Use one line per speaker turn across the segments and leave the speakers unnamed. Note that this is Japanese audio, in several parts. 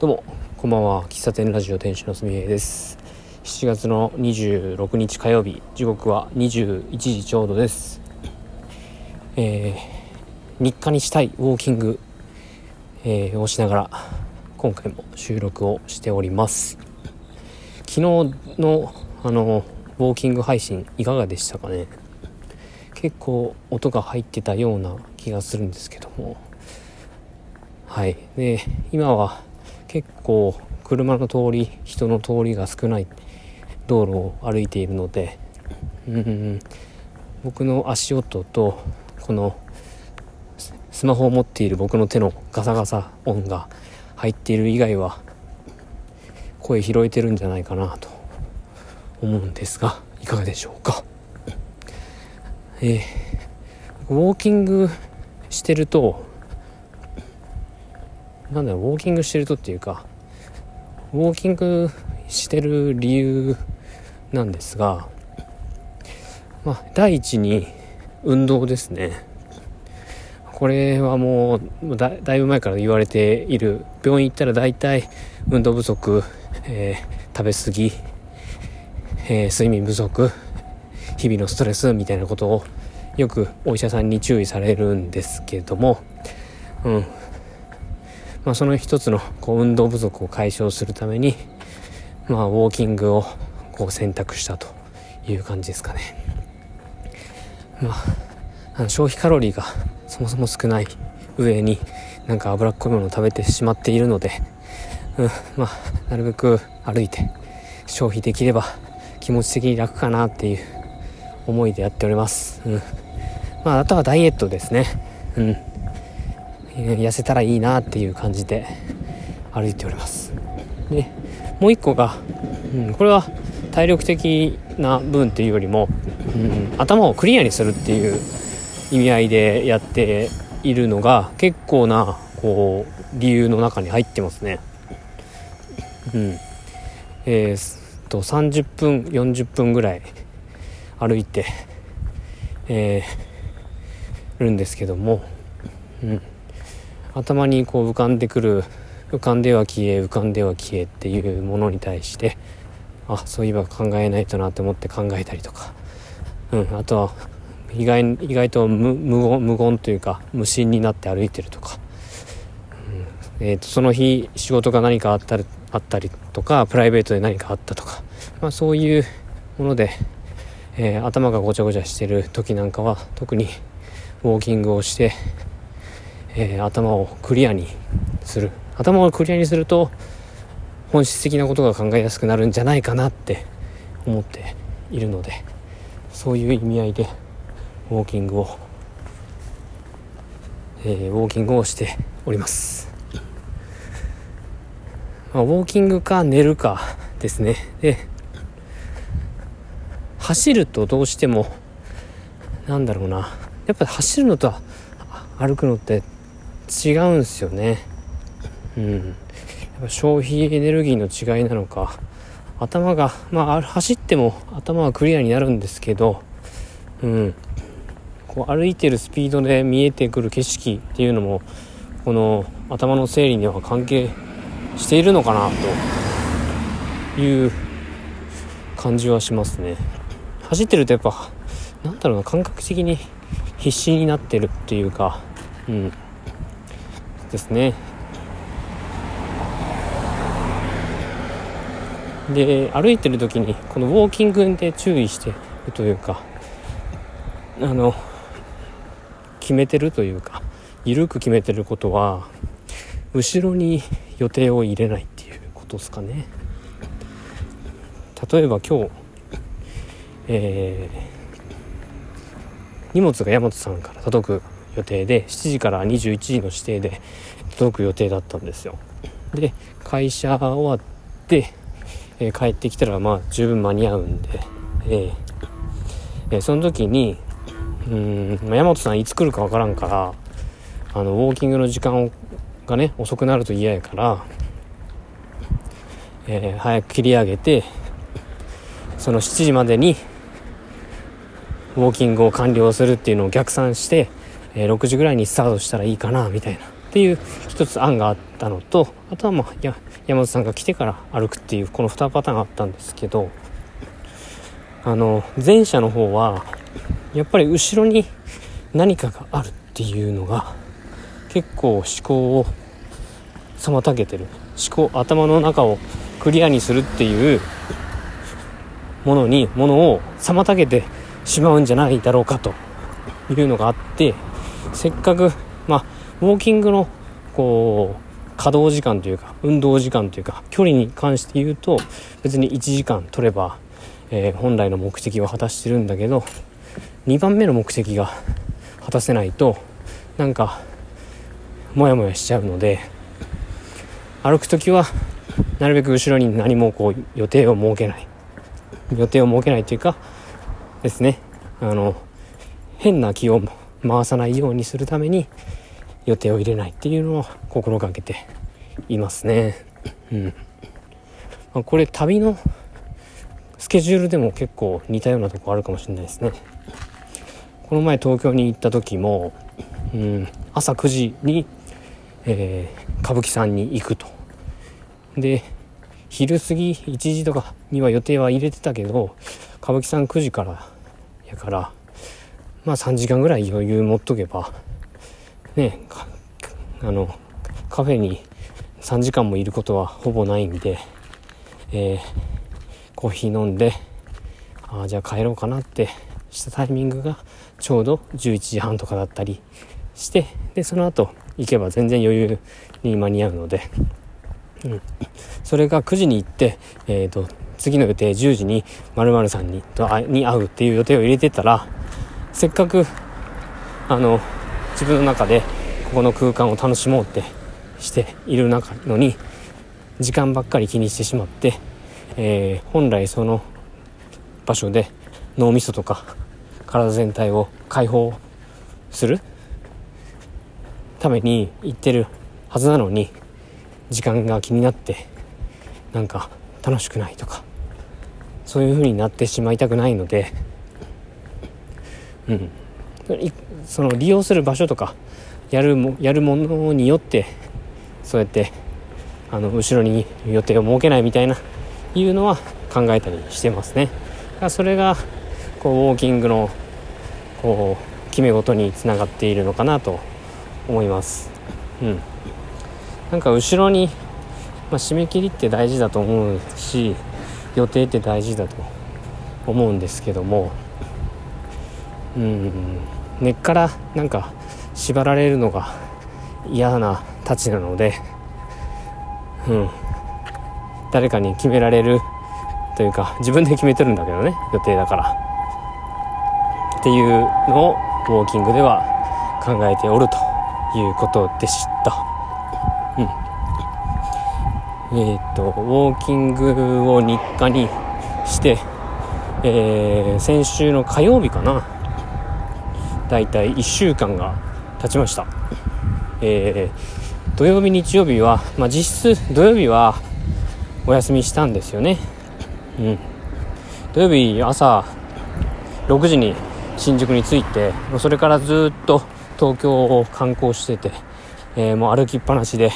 どうもこんばんは。喫茶店ラジオ店主のすみえです。7月の26日火曜日時刻は21時ちょうどです。えー、日課にしたいウォーキング、えー、をしながら今回も収録をしております。昨日のあのウォーキング配信いかがでしたかね？結構音が入ってたような気がするんですけども。はい。で今は結構車の通り人の通りが少ない道路を歩いているのでうん僕の足音とこのスマホを持っている僕の手のガサガサ音が入っている以外は声拾えてるんじゃないかなと思うんですがいかがでしょうか。えー、ウォーキングしてるとなんだろうウォーキングしてるとっていうかウォーキングしてる理由なんですが、まあ、第一に運動ですね。これはもうだいぶ前から言われている。病院行ったら大体運動不足、えー、食べ過ぎ、えー、睡眠不足日々のストレスみたいなことをよくお医者さんに注意されるんですけども、うんまあ、その一つのこう運動不足を解消するために、まあ、ウォーキングをこう選択したという感じですかね。まあ、あの消費カロリーがそもそも少ない上になんか脂っこいものを食べてしまっているので、うん、まあ、なるべく歩いて消費できれば気持ち的に楽かなっていう思いでやっております。うん。まあ、あとはダイエットですね。うん。痩せたらいいなっていう感じで歩いております。でもう一個が、うん、これは体力的な分っていうよりも、うん、頭をクリアにするっていう意味合いでやっているのが結構なこう理由の中に入ってますね。うん。えー、と30分40分ぐらい歩いてえー、るんですけども、うん、頭にこう浮かんでくる浮かんでは消え浮かんでは消えっていうものに対してあそういえば考えないとなって思って考えたりとか、うん、あとは意外意外と無無無言というか無心になって歩いてるとか、うんえーと、その日仕事が何かあったりあったりとかプライベートで何かあったとか、まあ、そういうもので、えー、頭がごちゃごちゃしてる時なんかは特にウォーキングをしてえー、頭をクリアにする。頭をクリアにすると本質的なことが考えやすくなるんじゃないかなって思っているのでそういう意味合いでウォーキングを、えー、ウォーキングをしております、まあ、ウォーキングか寝るかですね。で走るとどうしてもなんだろうな。やっぱり走るのと歩くのって違うんすよね。うん。やっぱ消費エネルギーの違いなのか。頭がまあ走っても頭はクリアになるんですけどうん。こう歩いてるスピードで見えてくる景色っていうのもこの頭の整理には関係しているのかなという感じはしますね。走ってるとやっぱなんだろうな感覚的に必死になってるっていうかうん。ですね。で歩いてる時にこのウォーキングで注意してるというかあの決めてるというか緩く決めてることは後ろに予定を入れないっていうことですかね。例えば今日えー、荷物が大和さんから届く予定で7時から21時の指定で届く予定だったんですよ。で会社終わって、えー、帰ってきたらまあ十分間に合うんで、えーえー、その時にうん山本さんいつ来るかわからんからあのウォーキングの時間がね遅くなると嫌やから、えー、早く切り上げてその7時までにウォーキングを完了するっていうのを逆算してえ、6時ぐらいにスタートしたらいいかなみたいな。っていう一つ案があったのとあとはまあや山田さんが来てから歩くっていうこの2パターンがあったんですけどあの前者の方はやっぱり後ろに何かがあるっていうのが結構思考を妨げてる。思考頭の中をクリアにするっていうものにものを妨げてしまうんじゃないだろうかというのがあってせっかくまあウォーキングのこう稼働時間というか運動時間というか距離に関して言うと別に1時間取れば、えー、本来の目的を果たしてるんだけど2番目の目的が果たせないとなんかモヤモヤしちゃうので歩く時はなるべく後ろに何もこう予定を設けない。予定を設けないというかですね。あの変な気を回さないようにするために予定を入れないっていうのを心がけていますね。うんまあ、これ旅のスケジュールでも結構似たようなとこあるかもしれないですね。この前東京に行った時も、うん、朝9時に、えー、歌舞伎さんに行くと。で昼過ぎ1時とかには予定は入れてたけど歌舞伎さん9時からやからまあ3時間ぐらい余裕持っとけばねあのカフェに3時間もいることはほぼないんで、えー、コーヒー飲んでああじゃあ帰ろうかなってしたタイミングがちょうど11時半とかだったりしてでその後行けば全然余裕に間に合うので、うん、それが9時に行って、えーと、次の予定10時に〇〇さんにとあに会うっていう予定を入れてたらせっかくあの自分の中でここの空間を楽しもうってしている中のに時間ばっかり気にしてしまって、えー、本来その場所で脳みそとか体全体を解放するために行ってるはずなのに時間が気になってなんか楽しくないとかそういう風になってしまいたくないのでうんその利用する場所とかやるもやるものによってそうやってあの後ろに予定を設けないみたいないうのは考えたりしてますね。それがこうウォーキングのこう決め事につながっているのかなと思います。うん、なんか後ろに、まあ、締め切りって大事だと思うし予定って大事だと思うんですけどもうん。根っからなんか縛られるのが嫌なたちなので、うん、誰かに決められるというか自分で決めてるんだけどね予定だから。っていうのをウォーキングでは考えておるということでした。うん。えー、っとウォーキングを日課にして、えー、先週の火曜日かな。だいたい1週間が経ちました、えー、土曜日日曜日は、まあ、実質土曜日はお休みしたんですよね。うん。土曜日朝6時に新宿に着いてそれからずっと東京を観光してて、えー、もう歩きっぱなしで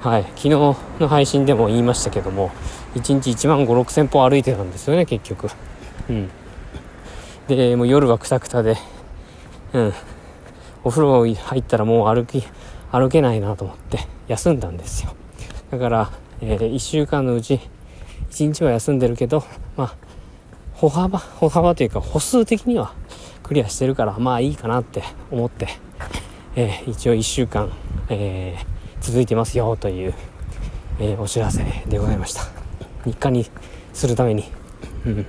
はい、昨日の配信でも言いましたけども1日1万5 6千歩歩いてたんですよね結局。うん。でもう夜はくたくたでうん、お風呂入ったらもう歩き歩けないなと思って休んだんですよ。だから、えー、1週間のうち1日は休んでるけどまあ歩幅歩幅というか歩数的にはクリアしてるからまあいいかなって思って、えー、一応1週間、えー、続いてますよという、えお知らせでございました。日課にするために、うん、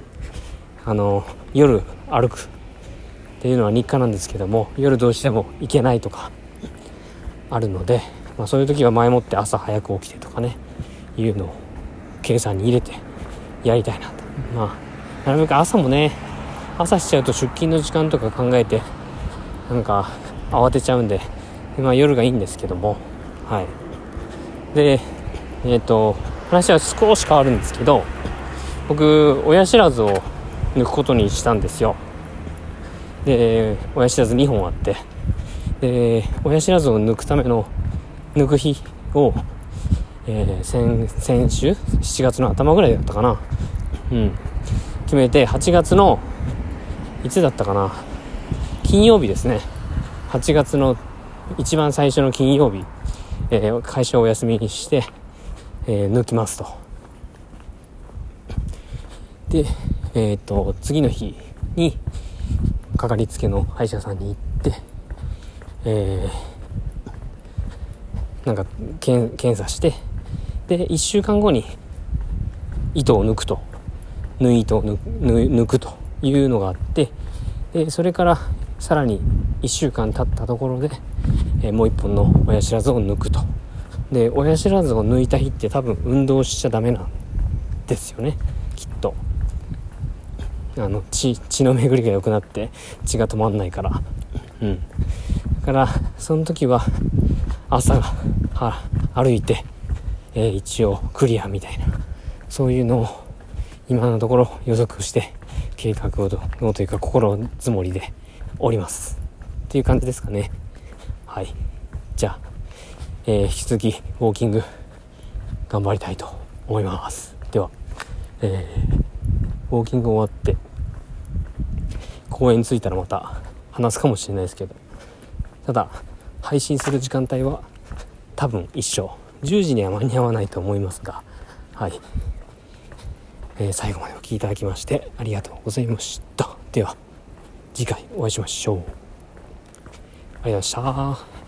あの夜歩くっていうのは日課なんですけども夜どうしても行けないとかあるので、まあ、そういう時は前もって朝早く起きてとかねいうのを計算に入れてやりたいなと。まあなるべく朝もね朝しちゃうと出勤の時間とか考えてなんか慌てちゃうんで、まあ、夜がいいんですけどもはい。でえっ、ー、と話は少し変わるんですけど僕親知らずを抜くことにしたんですよ。で親知らず2本あってで親知らずを抜くための抜く日を、えー、先先週？7月の頭ぐらいだったかな。うん。決めて8月のいつだったかな。金曜日ですね。8月の一番最初の金曜日、えー、会社をお休みにして、えー、抜きますと。でえっ、ー、と次の日にかかりつけの歯医者さんに行ってえー、なんか検査してで1週間後に糸を抜くと。縫い糸を抜くというのがあってでそれからさらに1週間経ったところで、えー、もう1本の親知らずを抜くと。で親知らずを抜いた日って多分運動しちゃダメなんですよね。あの血血の巡りが良くなって血が止まんないから。うん。だからその時は朝は歩いて、えー、一応クリアみたいな。そういうのを今のところ予測して計画をというか心づもりでおります。っていう感じですかね。はい。じゃあ、えー、引き続きウォーキング頑張りたいと思います。では、えー、ウォーキング終わって公園に着いたらまた話すかもしれないですけど。ただ配信する時間帯は多分一緒。10時には間に合わないと思いますが。はい、えー、最後までお聴きいただきましてありがとうございました。では次回お会いしましょう。ありがとうございました。